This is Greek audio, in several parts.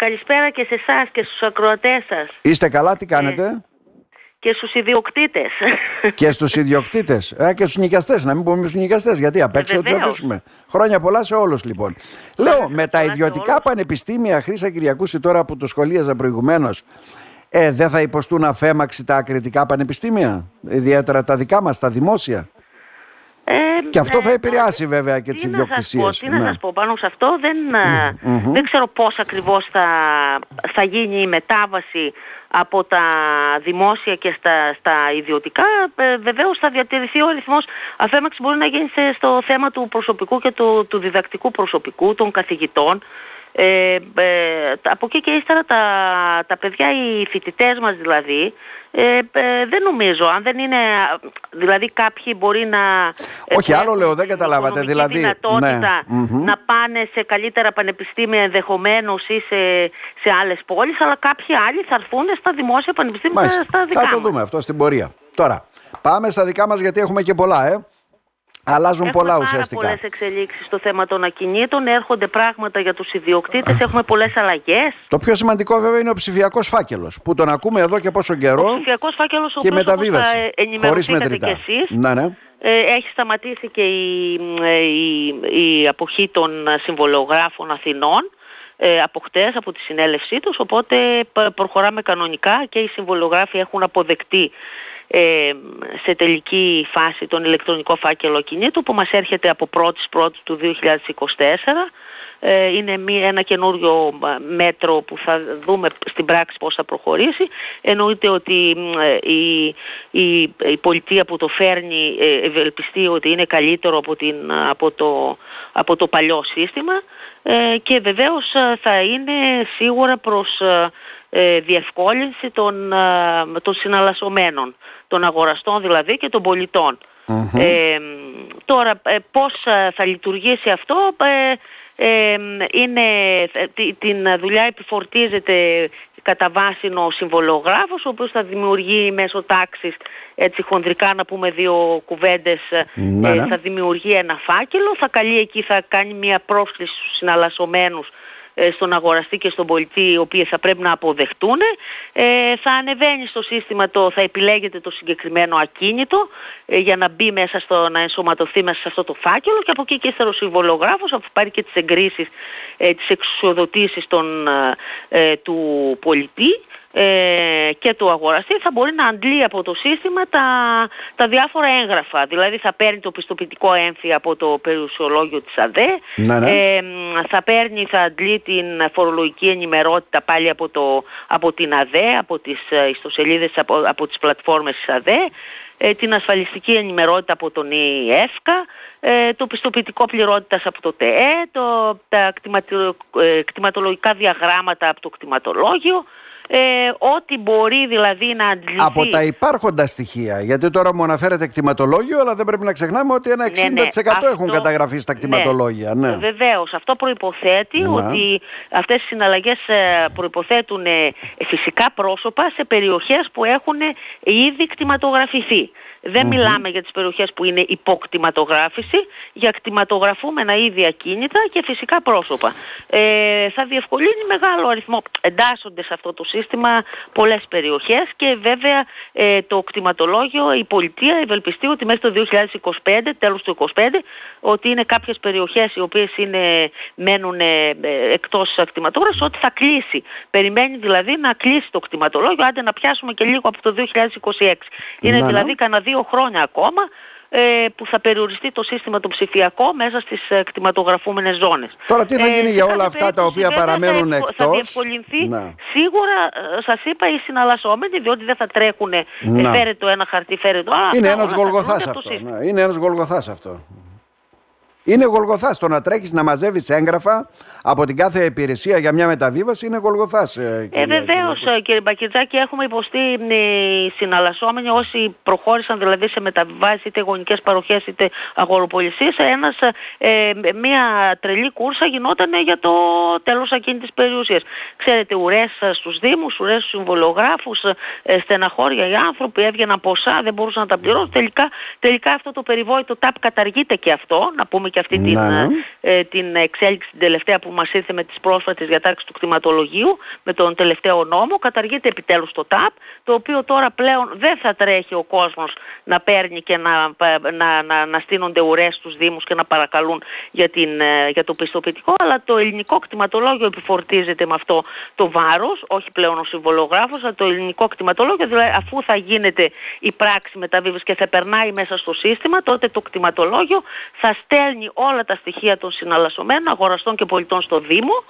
Καλησπέρα και σε εσάς και στους ακροατές σας. Είστε καλά, τι κάνετε; Ε, και στους ιδιοκτήτες. και στους ιδιοκτήτες. Ε, και στους νοικιαστές, να μην πούμε στους νοικιαστές, γιατί απ' έξω τους αφήσουμε. Χρόνια πολλά σε όλους λοιπόν. Λέω, με τα ιδιωτικά πανεπιστήμια, Χρήσα Κυριακούση τώρα που το σχολίαζα προηγουμένως, ε, δεν θα υποστούν αφέμαξη τα ακριτικά πανεπιστήμια, ιδιαίτερα τα δικά μας, τα δημόσια; Ε, και αυτό θα επηρεάσει βέβαια και τις ιδιοκτησίες. Τι να σας πω πάνω σε αυτό, δεν, δεν ξέρω πώς ακριβώς θα, θα γίνει η μετάβαση από τα δημόσια και στα, στα ιδιωτικά. Ε, βεβαίως θα διατηρηθεί ο αριθμός αφέμαξη μπορεί να γίνει στο θέμα του προσωπικού και του, του διδακτικού προσωπικού, των καθηγητών. Ε, ε, από εκεί και ύστερα τα, τα παιδιά, οι φοιτητές μας δηλαδή, ε, ε, δεν νομίζω, αν δεν είναι, δηλαδή κάποιοι μπορεί να... Όχι, άλλο λέω, δεν καταλάβατε, δηλαδή... δυνατότητα ναι. να πάνε σε καλύτερα πανεπιστήμια ενδεχομένως ή σε, σε άλλες πόλεις, αλλά κάποιοι άλλοι θα έρθουν στα δημόσια πανεπιστήμια, Μάλιστα. στα δικά Θα το δούμε αυτό στην πορεία. Τώρα, πάμε στα δικά μας γιατί έχουμε και πολλά, ε. Αλλάζουν έχουμε πολλά ουσιαστικά. Έχουμε πολλές εξελίξεις στο θέμα των ακινήτων, έρχονται πράγματα για τους ιδιοκτήτες, έχουμε πολλές αλλαγές. Το πιο σημαντικό βέβαια είναι ο ψηφιακός φάκελος, που τον ακούμε εδώ και πόσο καιρό. Ο ψηφιακός φάκελος, ο και μεταβίβαση. Θα ενημερωθήκατε και εσείς. Ναι, ναι. Ε, έχει σταματήσει και η, η, η αποχή των συμβολογράφων Αθηνών ε, από χτες, από τη συνέλευσή τους, οπότε προχωράμε κανονικά και οι συμβολογράφοι έχουν αποδεκτεί ε, σε τελική φάση τον ηλεκτρονικό φάκελο κινήτου που μας έρχεται από 1η του 2024 ε, είναι μία, ένα καινούριο μέτρο που θα δούμε στην πράξη πώς θα προχωρήσει. Εννοείται ότι ε, η, η, η πολιτεία που το φέρνει ε, ευελπιστεί ότι είναι καλύτερο από, την, από, το, από το παλιό σύστημα και βεβαίως θα είναι σίγουρα προς διευκόλυνση των, των συναλλασσομένων, των αγοραστών δηλαδή και των πολιτων τώρα πώς θα λειτουργήσει αυτό; Είναι, την δουλειά επιφορτίζεται κατά βάση ο συμβολογράφος ο οποίος θα δημιουργεί μέσω τάξης έτσι χονδρικά να πούμε δύο κουβέντες ναι, ε, ναι. θα δημιουργεί ένα φάκελο θα καλεί εκεί θα κάνει μια πρόσκληση στους συναλλασσομένους ε, στον αγοραστή και στον πολιτή οι οποίοι θα πρέπει να αποδεχτούν. Ε, θα ανεβαίνει στο σύστημα το, θα επιλέγεται το συγκεκριμένο ακίνητο ε, για να μπει μέσα στο, να ενσωματωθεί μέσα σε αυτό το φάκελο και από εκεί και ύστερα ο συμβολογράφος αφού πάρει και τις εγκρίσεις, ε, τις εξουσιοδοτήσεις των, του πολιτή ε, και του αγοραστή θα μπορεί να αντλεί από το σύστημα τα, τα διάφορα έγγραφα. Δηλαδή θα παίρνει το πιστοποιητικό έμφυ από το περιουσιολόγιο της ΑΔΕ, ναι, ναι. Ε, θα παίρνει, θα αντλεί την φορολογική ενημερότητα πάλι από, το, από την ΑΔΕ, από τις ε, ιστοσελίδες, από, από τις πλατφόρμες της ΑΔΕ, ε, την ασφαλιστική ενημερότητα από τον ΕΦΚΑ, το πιστοποιητικό πληρότητας από το ΤΕΕ, το, τα κτηματολογικά διαγράμματα από το κτηματολόγιο, ε, ό,τι μπορεί δηλαδή να αντιληφθεί. Από τα υπάρχοντα στοιχεία. Γιατί τώρα μου αναφέρεται κτηματολόγιο, αλλά δεν πρέπει να ξεχνάμε ότι ένα 60% ναι, ναι, έχουν καταγραφεί στα ναι. κτηματολόγια. Ναι, ναι. Βεβαίως. Αυτό προϋποθέτει ναι. ότι αυτές οι συναλλαγές ε, προϋποθέτουν ε, φυσικά πρόσωπα σε περιοχές που έχουν ήδη κτηματογραφηθεί. Δεν μιλάμε για τις περιοχές που είναι υποκτηματογράφηση, για κτηματογραφούμενα ήδη ακίνητα και φυσικά πρόσωπα. Ε, θα διευκολύνει μεγάλο αριθμό. Εντάσσονται σε αυτό το σύστημα πολλές περιοχές και βέβαια ε, το κτηματολόγιο, η πολιτεία ευελπιστεί ότι μέχρι το 2025, τέλος του 2025, ότι είναι κάποιες περιοχές οι οποίες είναι, μένουν ε, εκτός κτηματογράφησης, ότι θα κλείσει. Περιμένει δηλαδή να κλείσει το κτηματολόγιο, άντε να πιάσουμε και λίγο από το 2026. Είναι δηλαδή κανένα δύο χρόνια ακόμα ε, που θα περιοριστεί το σύστημα το ψηφιακό μέσα στις κτηματογραφούμενες ζώνες. Τώρα τι θα γίνει ε, για όλα αυτά τα οποία παραμένουν θα, εκτός; Θα διευκολυνθεί ναι. σίγουρα, ε, σας είπα, οι συναλλασσόμενοι, διότι δεν θα τρέχουν, ε, φέρε το ένα χαρτί, φέρε το άλλο. Είναι ένας γολγοθάς αυτό. Ναι. Είναι ένας γολγοθάς αυτό. Είναι γολγοθάς. Το να τρέχεις να μαζεύεις έγγραφα από την κάθε υπηρεσία για μια μεταβίβαση είναι γολγοθάς. Ε, ε Βεβαίως, κύριε Μπακιτζάκη, έχουμε υποστεί οι συναλλασσόμενοι όσοι προχώρησαν δηλαδή σε μεταβιβάσεις είτε γονικές παροχές είτε αγοροπολισίες. Ε, μια τρελή κούρσα γινόταν για το τέλος εκείνης της περιουσίας. Ξέρετε, ουρές στους Δήμους, ουρές στους συμβολογράφους, ε, στεναχώρια οι άνθρωποι, έβγαιναν ποσά, δεν μπορούσαν να τα πληρώσουν. Τελικά, τελικά αυτό το περιβόητο τάπ καταργείται και αυτό, να πούμε και αυτή την, Ναι, ναι. ε, την εξέλιξη την τελευταία που μας ήρθε με τις πρόσφατες διατάξεις του κτηματολογίου, με τον τελευταίο νόμο, καταργείται επιτέλους το ΤΑΠ, το οποίο τώρα πλέον δεν θα τρέχει ο κόσμος να παίρνει και να, να, να, να στείνονται ουρές στους Δήμους και να παρακαλούν για, την, ε, για το πιστοποιητικό, αλλά το ελληνικό κτηματολόγιο επιφορτίζεται με αυτό το βάρος, όχι πλέον ο συμβολογράφος, αλλά το ελληνικό κτηματολόγιο, δηλαδή αφού θα γίνεται η πράξη μεταβίβασης και θα περνάει μέσα στο σύστημα, τότε το κτηματολόγιο θα στέλνει όλα τα στοιχεία των συναλλασσομένων, αγοραστών και πολιτών στο Δήμο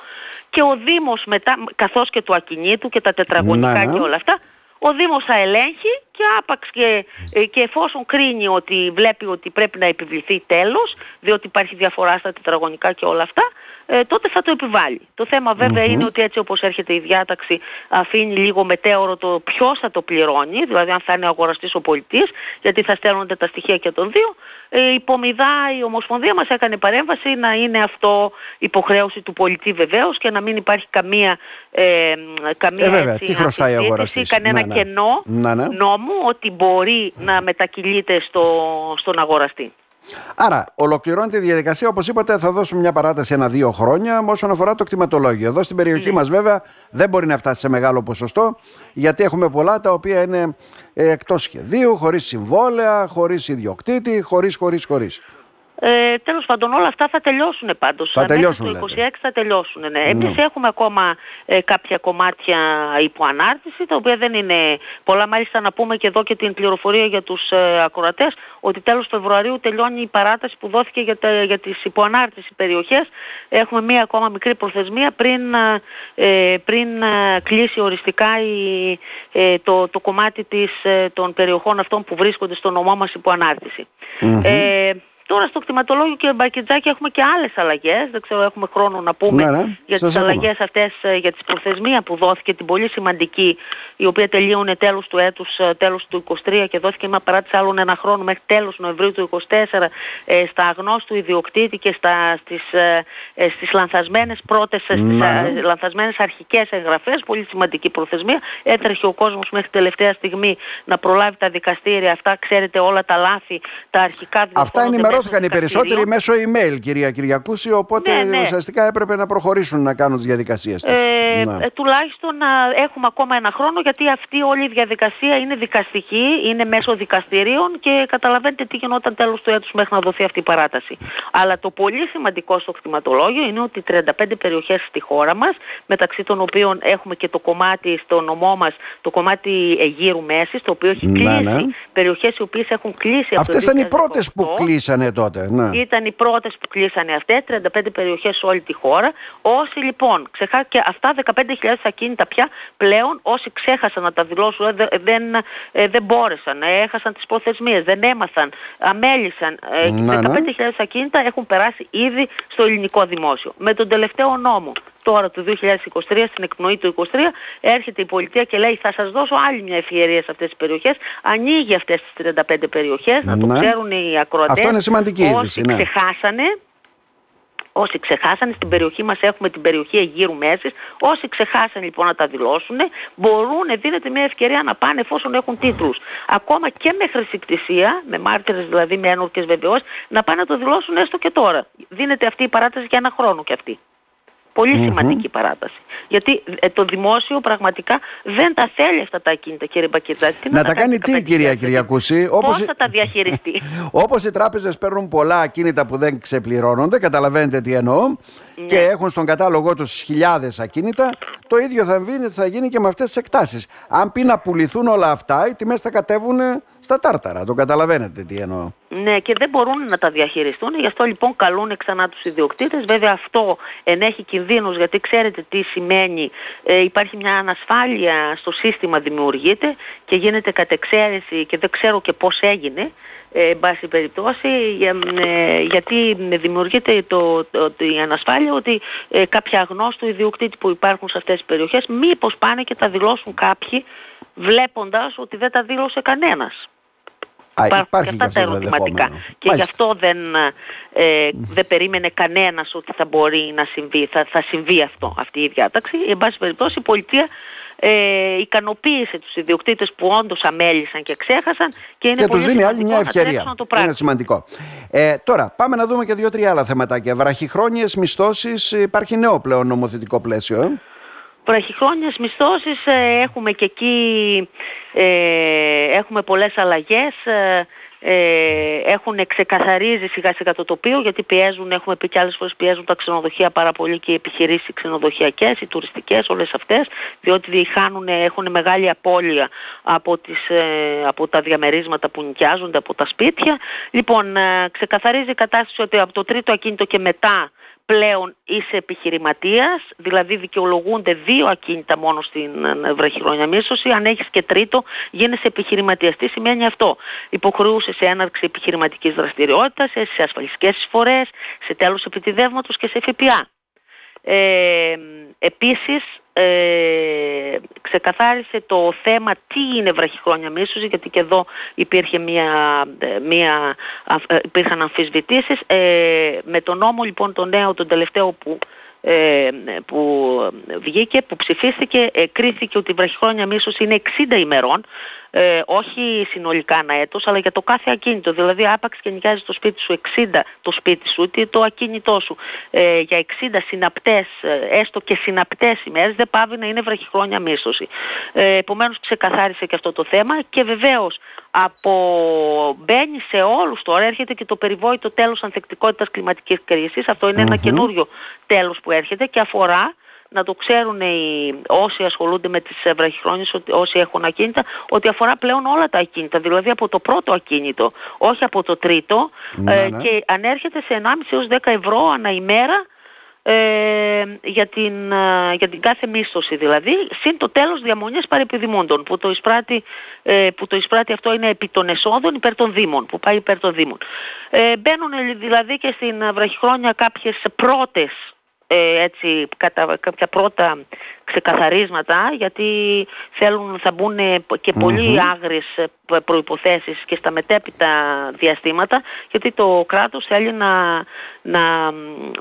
και ο Δήμος μετά, καθώς και του ακινήτου και τα τετραγωνικά Ναι, ναι. και όλα αυτά, ο Δήμος θα ελέγχει και άπαξ και, ε, και εφόσον κρίνει ότι βλέπει ότι πρέπει να επιβληθεί τέλος, διότι υπάρχει διαφορά στα τετραγωνικά και όλα αυτά, ε, τότε θα το επιβάλλει. Το θέμα βέβαια είναι ότι έτσι όπως έρχεται η διάταξη αφήνει λίγο μετέωρο το ποιος θα το πληρώνει, δηλαδή αν θα είναι ο αγοραστής ο πολιτής, γιατί θα στέλνονται τα στοιχεία και των δύο. Ε, υπομιδά η Ομοσπονδία μας έκανε παρέμβαση να είναι αυτό υποχρέωση του πολιτή βεβαίως και να μην υπάρχει καμία, ε, καμία Ε, βέβαια, έτσι, τι χρωστάει ο αμφισβήτηση, αγοραστής; κανένα Ναι, ναι. κενό Ναι, ναι. νόμου ότι μπορεί να μετακυλείται στο, στον αγοραστή. Άρα, ολοκληρώνεται η διαδικασία. Όπως είπατε, θα δώσουμε μια παράταση ένα-δύο χρόνια όσον αφορά το κτηματολόγιο. Εδώ στην περιοχή Ναι. μας μας, βέβαια, δεν μπορεί να φτάσει σε μεγάλο ποσοστό, γιατί έχουμε πολλά τα οποία είναι ε, εκτός σχεδίου, χωρίς συμβόλαια, χωρίς ιδιοκτήτη, χωρίς, χωρίς, χωρίς. Ε, τέλος πάντων όλα αυτά θα τελειώσουν πάντως. Θα Μέχρι τελειώσουν, Το λέτε. 26 θα τελειώσουν. Ναι. Εμείς έχουμε ακόμα ε, κάποια κομμάτια υποανάρτηση, τα οποία δεν είναι πολλά. Μάλιστα να πούμε και εδώ και την πληροφορία για τους ε, ακροατές, ότι τέλος Φεβρουαρίου τελειώνει η παράταση που δόθηκε για, τα, για τις υποανάρτηση περιοχές. Έχουμε μία ακόμα μικρή προθεσμία πριν, ε, πριν ε, κλείσει οριστικά η, ε, το, το κομμάτι της, ε, των περιοχών αυτών που βρίσκονται στο νομό μας υποανάρτηση. Ε, Τώρα στο κτηματολόγιο και Μπακετζάκη έχουμε και άλλες αλλαγές. Δεν ξέρω, έχουμε χρόνο να πούμε Ναι, ναι, για σας τις ακούμε. αλλαγές αυτές, ε, για τις προθεσμία που δόθηκε, την πολύ σημαντική, η οποία τελείωνε τέλος του έτους, ε, τέλος του 23 και δόθηκε μια παράτηση άλλων ένα χρόνο μέχρι τέλος Νοεμβρίου του 24 ε, στα αγνώστου ιδιοκτήτη και στα, στις, ε, ε, στις λανθασμένες πρώτες, ε, στις Ναι. ε, λανθασμένες αρχικές εγγραφές, πολύ σημαντική προθεσμία. Έτρεχε ο κόσμος μέχρι τελευταία στιγμή να προλάβει τα δικαστήρια. Αυτά ξέρετε όλα τα λάθη, τα αρχικά Αυτά διορθώνονται ενημερώθηκαν οι μέσω περισσότεροι δικαστηρίων. μέσω email, κυρία Κυριακούση, οπότε Ναι, ναι. ουσιαστικά έπρεπε να προχωρήσουν να κάνουν τις διαδικασίες τους. Ε, ε, τουλάχιστον να έχουμε ακόμα ένα χρόνο γιατί αυτή όλη η διαδικασία είναι δικαστική, είναι μέσω δικαστηρίων και καταλαβαίνετε τι γινόταν τέλος του έτους μέχρι να δοθεί αυτή η παράταση. Αλλά το πολύ σημαντικό στο κτηματολόγιο είναι ότι 35 περιοχές στη χώρα μας, μεταξύ των οποίων έχουμε και το κομμάτι στο νομό μας, το κομμάτι Αιγύρου Μέσης, το οποίο έχει Ναι, κλείσει, ναι. περιοχές οι οποίες έχουν κλείσει από Αυτές το ήταν οι πρώτες που 2018. Κλείσανε τότε. Ναι. Ήταν οι πρώτες που κλείσανε αυτές, 35 περιοχές σε όλη τη χώρα. Όσοι λοιπόν, ξεχά... και αυτά 15.000 ακίνητα πια πλέον, όσοι ξέχασαν να τα δηλώσουν, ε, δε- δεν, ε, δεν μπόρεσαν, ε, έχασαν τις προθεσμίες, δεν έμαθαν, αμέλησαν. Ε, και Ναι, ναι. 15.000 ακίνητα έχουν περάσει ήδη στο ελληνικό δημόσιο. Με τον τελευταίο νόμο τώρα του 2023, στην εκπνοή του 2023, έρχεται η πολιτεία και λέει θα σας δώσω άλλη μια ευκαιρία σε αυτές τις περιοχές. Ανοίγει αυτές τις 35 περιοχές, να το Ναι. ξέρουν οι ακροατές. Αυτό είναι σημαντική είδηση, Όσοι ναι. ξεχάσανε, Όσοι ξεχάσανε, στην περιοχή μας έχουμε την περιοχή Αιγύρου Μέσης. Όσοι ξεχάσανε λοιπόν να τα δηλώσουν, μπορούν, δίνεται μια ευκαιρία να πάνε εφόσον έχουν τίτλους. Ακόμα και με χρησικτησία, με μάρτυρες δηλαδή με ένορκες βεβαιώσεις, να πάνε να το δηλώσουν έστω και τώρα. Δίνεται αυτή η παράταση για ένα χρόνο και αυτή. Πολύ σημαντική παράταση. Γιατί ε, το δημόσιο πραγματικά δεν τα θέλει αυτά τα ακίνητα, κύριε Μπακετζάκη. Τι Να τα κάνει 15.000 τι, κυρία ακίνητα. Κυριακούση, Πώς όπως... θα τα διαχειριστεί; Όπως οι τράπεζες παίρνουν πολλά ακίνητα που δεν ξεπληρώνονται, καταλαβαίνετε τι εννοώ, Ναι. και έχουν στον κατάλογό τους χιλιάδες ακίνητα, το ίδιο θα γίνει, θα γίνει και με αυτές τις εκτάσεις. Αν πει να πουληθούν όλα αυτά, οι τιμές θα κατέβουν στα τάρταρα. Το καταλαβαίνετε τι εννοώ. Ναι, και δεν μπορούν να τα διαχειριστούν. Γι' αυτό λοιπόν καλούν ξανά τους ιδιοκτήτες. Βέβαια αυτό ενέχει κινδύνους γιατί ξέρετε τι σημαίνει. Ε, υπάρχει μια ανασφάλεια στο σύστημα δημιουργείται και γίνεται κατεξαίρεση και δεν ξέρω και πώς έγινε. Ε, εν πάση περιπτώσει, για- ε, γιατί δημιουργείται το, το- το- η ανασφάλεια ότι ε, κάποια αγνώστου ιδιοκτήτη που υπάρχουν σε αυτές τις περιοχές μήπως πάνε και τα δηλώσουν κάποιοι βλέποντας ότι δεν τα δήλωσε κανένας. Υπάρχουν και αυτά τα ερωτηματικά. Και γι' αυτό δεν, ε, δεν περίμενε κανένας ότι θα μπορεί να συμβεί, θα, θα συμβεί αυτό, αυτή η διάταξη. Εν πάση περιπτώσει η πολιτεία ε, ικανοποίησε τους ιδιοκτήτες που όντως αμέλησαν και ξέχασαν και είναι και πολύ τους δίνει άλλη μια ευκαιρία. Να το είναι σημαντικό. Ε, τώρα πάμε να δούμε και δύο-τρία άλλα θεματάκια. Βραχυχρόνιες μισθώσεις υπάρχει νέο πλέον νομοθετικό πλαίσιο. Ε; Βραχυχρόνιες μισθώσεις ε, έχουμε και εκεί ε, έχουμε πολλές αλλαγές. Ε, ε, έχουν ξεκαθαρίζει σιγά σιγά το τοπίο γιατί πιέζουν, έχουμε πει και άλλες φορές πιέζουν τα ξενοδοχεία πάρα πολύ και οι επιχειρήσεις ξενοδοχειακές, οι τουριστικές, όλες αυτές διότι διχάνουν, έχουν μεγάλη απώλεια από, τις, ε, από τα διαμερίσματα που νοικιάζονται από τα σπίτια. Λοιπόν, ε, ξεκαθαρίζει η κατάσταση ότι από το τρίτο ακίνητο και μετά πλέον είσαι επιχειρηματίας, δηλαδή δικαιολογούνται δύο ακίνητα μόνο στην ε, βραχυχρόνια μίσθωση, αν έχεις και τρίτο γίνεσαι επιχειρηματίας. Τι σημαίνει αυτό; Υποχρεούσε σε έναρξη επιχειρηματικής δραστηριότητας, σε ασφαλιστικές εισφορές, σε τέλος επιτιδεύματος και σε ΦΠΑ. Ε, επίσης ε, ξεκαθάρισε το θέμα τι είναι βραχυχρόνια μίσθωση γιατί και εδώ υπήρχε μια, μια, ε, υπήρχαν αμφισβητήσεις. Ε, με τον νόμο λοιπόν το νέο, τον τελευταίο που ε, που βγήκε, που ψηφίστηκε, ε, κρίθηκε ότι η βραχυχρόνια μίσθωση είναι 60 ημερών, ε, όχι συνολικά ένα έτος, αλλά για το κάθε ακίνητο. Δηλαδή άπαξ και νοικιάζεις το σπίτι σου 60 το σπίτι σου, ή το ακίνητό σου ε, για 60 συναπτές, ε, έστω και συναπτές ημέρες, δεν πάβει να είναι βραχυχρόνια μίσθωση. Ε, επομένως ξεκαθάρισε και αυτό το θέμα και βεβαίως από μπαίνει σε όλους τώρα, έρχεται και το περιβόητο τέλος ανθεκτικότητας κλιματικής κρίσης, αυτό ένα καινούριο τέλος που έρχεται και αφορά να το ξέρουν οι, όσοι ασχολούνται με τις βραχυχρόνιες, όσοι έχουν ακίνητα, ότι αφορά πλέον όλα τα ακίνητα, δηλαδή από το πρώτο ακίνητο, όχι από το τρίτο, ναι, ε, ναι. και ανέρχεται σε 1,5 έως 10 ευρώ ανά ημέρα ε, για, την, ε, για την κάθε μίσθωση δηλαδή, συν το τέλος διαμονής παρεπιδημούντων, που το, εισπράττει, ε, που το εισπράττει αυτό είναι επί των εσόδων υπέρ των Δήμων, που πάει υπέρ των Δήμων. Ε, μπαίνουν δηλαδή και στην βραχυχρόνια κάποιες πρώτες ε, έτσι, κατά, κάποια πρώτα ξεκαθαρίσματα γιατί θέλουν, θα μπουν και πολύ άγριες ε, προϋποθέσεις και στα μετέπειτα διαστήματα γιατί το κράτος θέλει να, να,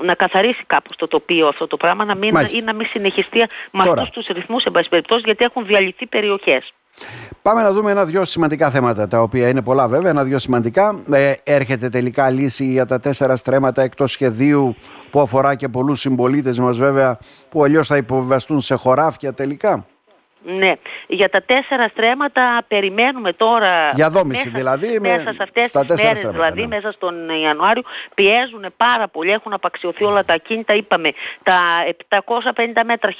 να καθαρίσει κάπως το τοπίο αυτό το πράγμα να μην, ή να μην συνεχιστεί με αυτούς τους ρυθμούς εν περιπτώσει γιατί έχουν διαλυθεί περιοχές. Πάμε να δούμε ένα-δυο σημαντικά θέματα, τα οποία είναι πολλά βέβαια, ένα-δυο σημαντικά. Ε, έρχεται τελικά λύση για τα τέσσερα στρέμματα εκτός σχεδίου που αφορά και πολλούς συμπολίτες μας βέβαια, που αλλιώς θα υποβιβαστούν σε χωράφια τελικά. Ναι, για τα τέσσερα στρέμματα περιμένουμε τώρα... Για δόμηση μέσα, δηλαδή. Μέσα σε αυτές τις μέρες δηλαδή, ναι. μέσα στον Ιανουάριο, πιέζουν πάρα πολύ, έχουν απαξιωθεί όλα τα ακίνητα, είπαμε, τα 750 μέτρα,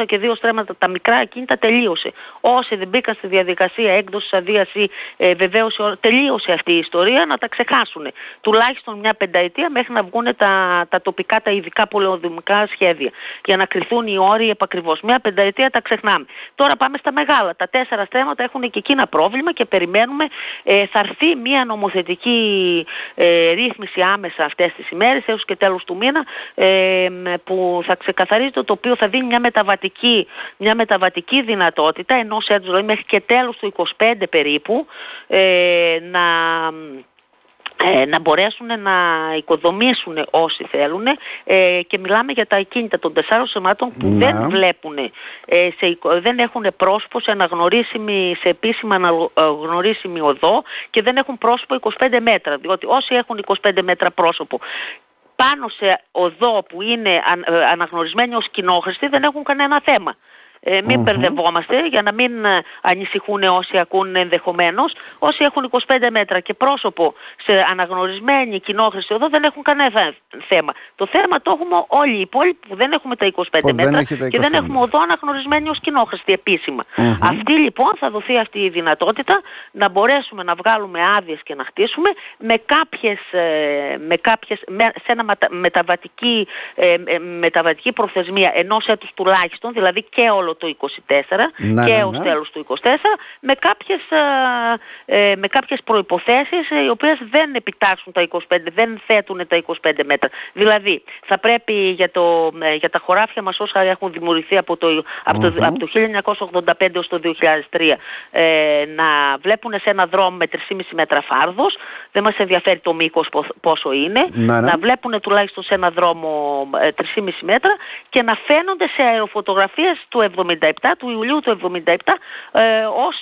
1200 και δύο στρέμματα, τα μικρά ακίνητα τελείωσε. Όσοι δεν μπήκαν στη διαδικασία έκδοσης αδείας ή ε, βεβαίως τελείωσε αυτή η ιστορία, να τα ξεχάσουν. Τουλάχιστον μια πενταετία μέχρι να βγουν τα, τα τοπικά, τα ειδικά πολεοδομικά σχέδια. Για να κρυθούν οι όροι επακριβώς. Μια πενταετία τα ξεχνάμε. Τώρα πάμε στα μεγάλα. Τα τέσσερα στρέμματα έχουν και εκείνα πρόβλημα και περιμένουμε ε, θα έρθει μια νομοθετική ε, ρύθμιση άμεσα αυτές τις ημέρες έως και τέλος του μήνα ε, που θα ξεκαθαρίζει το οποίο θα δίνει μια μεταβατική, μια μεταβατική δυνατότητα ενός έτους δηλαδή μέχρι και τέλος του 25 περίπου ε, να ε, να μπορέσουν να οικοδομήσουν όσοι θέλουν ε, και μιλάμε για τα ακίνητα των τεσσάρων σωμάτων που ναι. δεν βλέπουν, ε, σε, δεν έχουν πρόσωπο σε αναγνωρίσιμη, σε επίσημα αναγνωρίσιμη οδό και δεν έχουν πρόσωπο 25 μέτρα, διότι όσοι έχουν 25 μέτρα πρόσωπο πάνω σε οδό που είναι ε, αναγνωρισμένοι ως κοινόχρηστοι δεν έχουν κανένα θέμα ε, μην mm για να μην ε, ανησυχούν όσοι ακούν ενδεχομένως. Όσοι έχουν 25 μέτρα και πρόσωπο σε αναγνωρισμένη κοινόχρηση εδώ δεν έχουν κανένα θέμα. Το θέμα το έχουμε όλοι οι υπόλοιποι που δεν έχουμε τα 25 μέτρα και δεν έχουμε οδό αναγνωρισμένη ως κοινόχρηστη Αυτή λοιπόν θα δοθεί αυτή η δυνατότητα να μπορέσουμε να βγάλουμε άδειες και να χτίσουμε με κάποιες, ε, με κάποιες σε ένα μεταβατική, ε, μεταβατική προθεσμία ενός έτους τουλάχιστον, δηλαδή και όλο το 24 Ναι, και ναι, ως ναι. τέλος του 24 με κάποιες, ε, ε, με κάποιες προϋποθέσεις ε, οι οποίες δεν επιτάσσουν τα 25, δεν θέτουν τα 25 μέτρα. Δηλαδή θα πρέπει για, το, ε, για τα χωράφια μας όσα έχουν δημιουργηθεί από το, από το, από το 1985 έως το 2003 ε, να βλέπουν σε ένα δρόμο με 3,5 μέτρα φάρδος, δεν μας ενδιαφέρει το μήκος πο- πόσο είναι, Ναι, ναι. να βλέπουν τουλάχιστον σε ένα δρόμο ε, 3,5 μέτρα και να φαίνονται σε αεροφωτογραφίες του 77, του Ιουλίου του 77 ε, ως,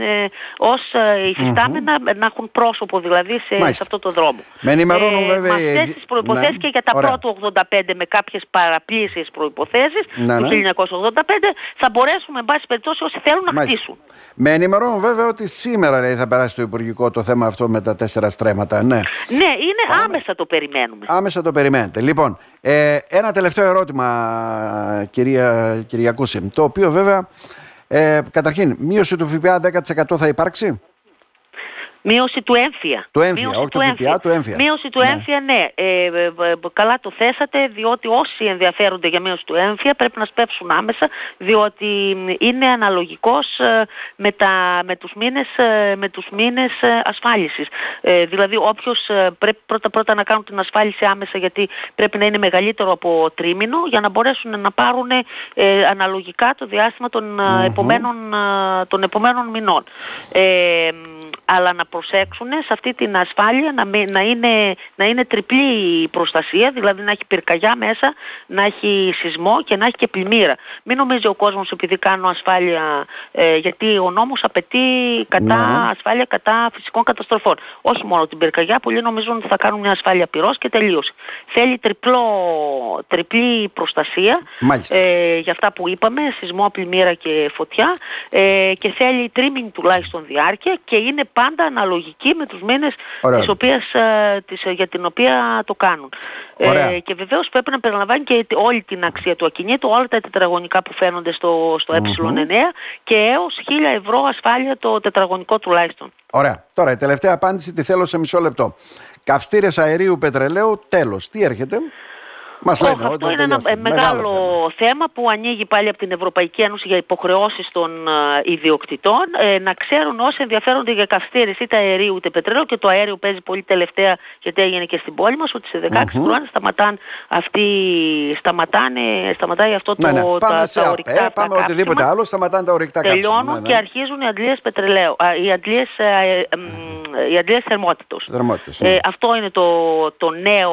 ε, ε, ως ε, υφιστάμενα να έχουν πρόσωπο δηλαδή σε, σε Μάλιστα. αυτό το δρόμο. Με ενημερώνουν βέβαια Με οι- αυτές τις προϋποθέσεις ναι, και για τα ωραία. πρώτα 85 με κάποιες παραπλήσιες προϋποθέσεις Ναι, του ναι. 1985 θα μπορέσουμε εν πάση περιπτώσει όσοι θέλουν να Μάλιστα. χτίσουν. Με ενημερώνουν βέβαια ότι σήμερα λέει, θα περάσει το Υπουργικό το θέμα αυτό με τα τέσσερα στρέμματα. Ναι. Ναι, είναι άμεσα το περιμένουμε. Άμεσα το περιμένετε. Λοιπόν, ε, ένα τελευταίο ερώτημα, κυρία Κυριακούση. Το οποίο βέβαια, ε, καταρχήν, μείωση του ΦΠΑ 10% θα υπάρξει; Μείωση του έμφυα. Του έμφυα, Μείωση όχι του ΦΠΑ, του έμφυα. Μείωση του Ναι. έμφυα, ναι. Ε, ε, ε, καλά το θέσατε, διότι όσοι ενδιαφέρονται για μείωση του έμφυα πρέπει να σπεύσουν άμεσα, διότι μ, είναι αναλογικός ε, με, τα, με τους μήνες, ε, με τους μήνες ε, ασφάλισης. Ε, δηλαδή όποιος ε, πρέπει πρώτα-πρώτα να κάνουν την ασφάλιση άμεσα γιατί πρέπει να είναι μεγαλύτερο από τρίμηνο για να μπορέσουν να πάρουν ε, αναλογικά το διάστημα των, ε, επομένων, ε, των επομένων μηνών. Ε, αλλά να προσέξουν σε αυτή την ασφάλεια να, μη- να, είναι, να είναι τριπλή η προστασία, δηλαδή να έχει πυρκαγιά μέσα, να έχει σεισμό και να έχει και πλημμύρα. Μην νομίζει ο κόσμος επειδή κάνω ασφάλεια, ε, γιατί ο νόμος απαιτεί κατά Ναι. ασφάλεια κατά φυσικών καταστροφών. Όχι μόνο την πυρκαγιά, πολλοί νομίζουν ότι θα κάνουν μια ασφάλεια πυρός και τελείωσε. Θέλει τριπλό, τριπλή προστασία Μάλιστα. ε, για αυτά που είπαμε, σεισμό, πλημμύρα και φωτιά ε, και θέλει τρίμηνη τουλάχιστον διάρκεια και είναι πάντα αναλογική με τους μήνες Ωραία. τις οποίες, ε, τις, ε, για την οποία το κάνουν. Ωραία. Ε, και βεβαίως πρέπει να περιλαμβάνει και τη- όλη την αξία του ακινήτου, όλα τα τετραγωνικά που φαίνονται στο, στο ε9 και έως 1000 ευρώ ασφάλεια το τετραγωνικό τουλάχιστον. Ωραία. Τώρα η τελευταία απάντηση τη θέλω σε μισό λεπτό. Καυστήρες αερίου πετρελαίου, τέλος. Τι έρχεται; Μας Όχι, λένε ότι αυτό θα είναι ένα τελειώσει. ε, μεγάλο, θέμα. που ανοίγει πάλι από την Ευρωπαϊκή Ένωση για υποχρεώσεις των ε, ιδιοκτητών. Ε, να ξέρουν όσοι ενδιαφέρονται για καυστήρες είτε αερίου είτε πετρέλαιο και το αέριο παίζει πολύ τελευταία γιατί έγινε και στην πόλη μας ότι σε 16 χρόνια σταματάν αυτοί, σταματάνε, σταματάει αυτό το, Ναι, ναι. Πάμε τα, σε τα ΑΠΕ, ορυκτά αυτά πάμε οτιδήποτε καύσιμα. άλλο, σταματάνε τα ορυκτά καύσιμα. Τελειώνουν Ναι, ναι. και αρχίζουν οι αντλίες πετρελαίου, α, οι αντλίες, ε, ε, εμ, οι αντλίες θερμότητος. Θερμότητες, ναι. Ε, αυτό είναι το, το νέο,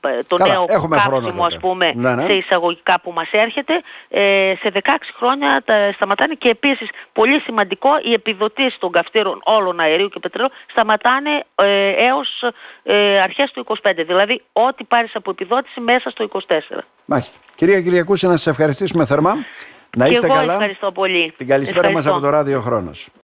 ε, το Καλά, νέο έχουμε χρόνο κάψιμο ας τότε. πούμε Ναι, ναι. σε εισαγωγικά που μας έρχεται. Ε, σε 16 χρόνια τα σταματάνε και επίσης πολύ σημαντικό οι επιδοτήσεις των καυστήρων όλων αερίου και πετρελαίου σταματάνε ε, έως ε, αρχές του 25. Δηλαδή ό,τι πάρεις από επιδότηση μέσα στο 24. Μάλιστα. Κυρία Κυριακούση, να σας ευχαριστήσουμε θερμά. Να και είστε εγώ καλά. ευχαριστώ πολύ. Την καλησπέρα μας Ευχαριστώ. από το Ράδιο Χρόνος.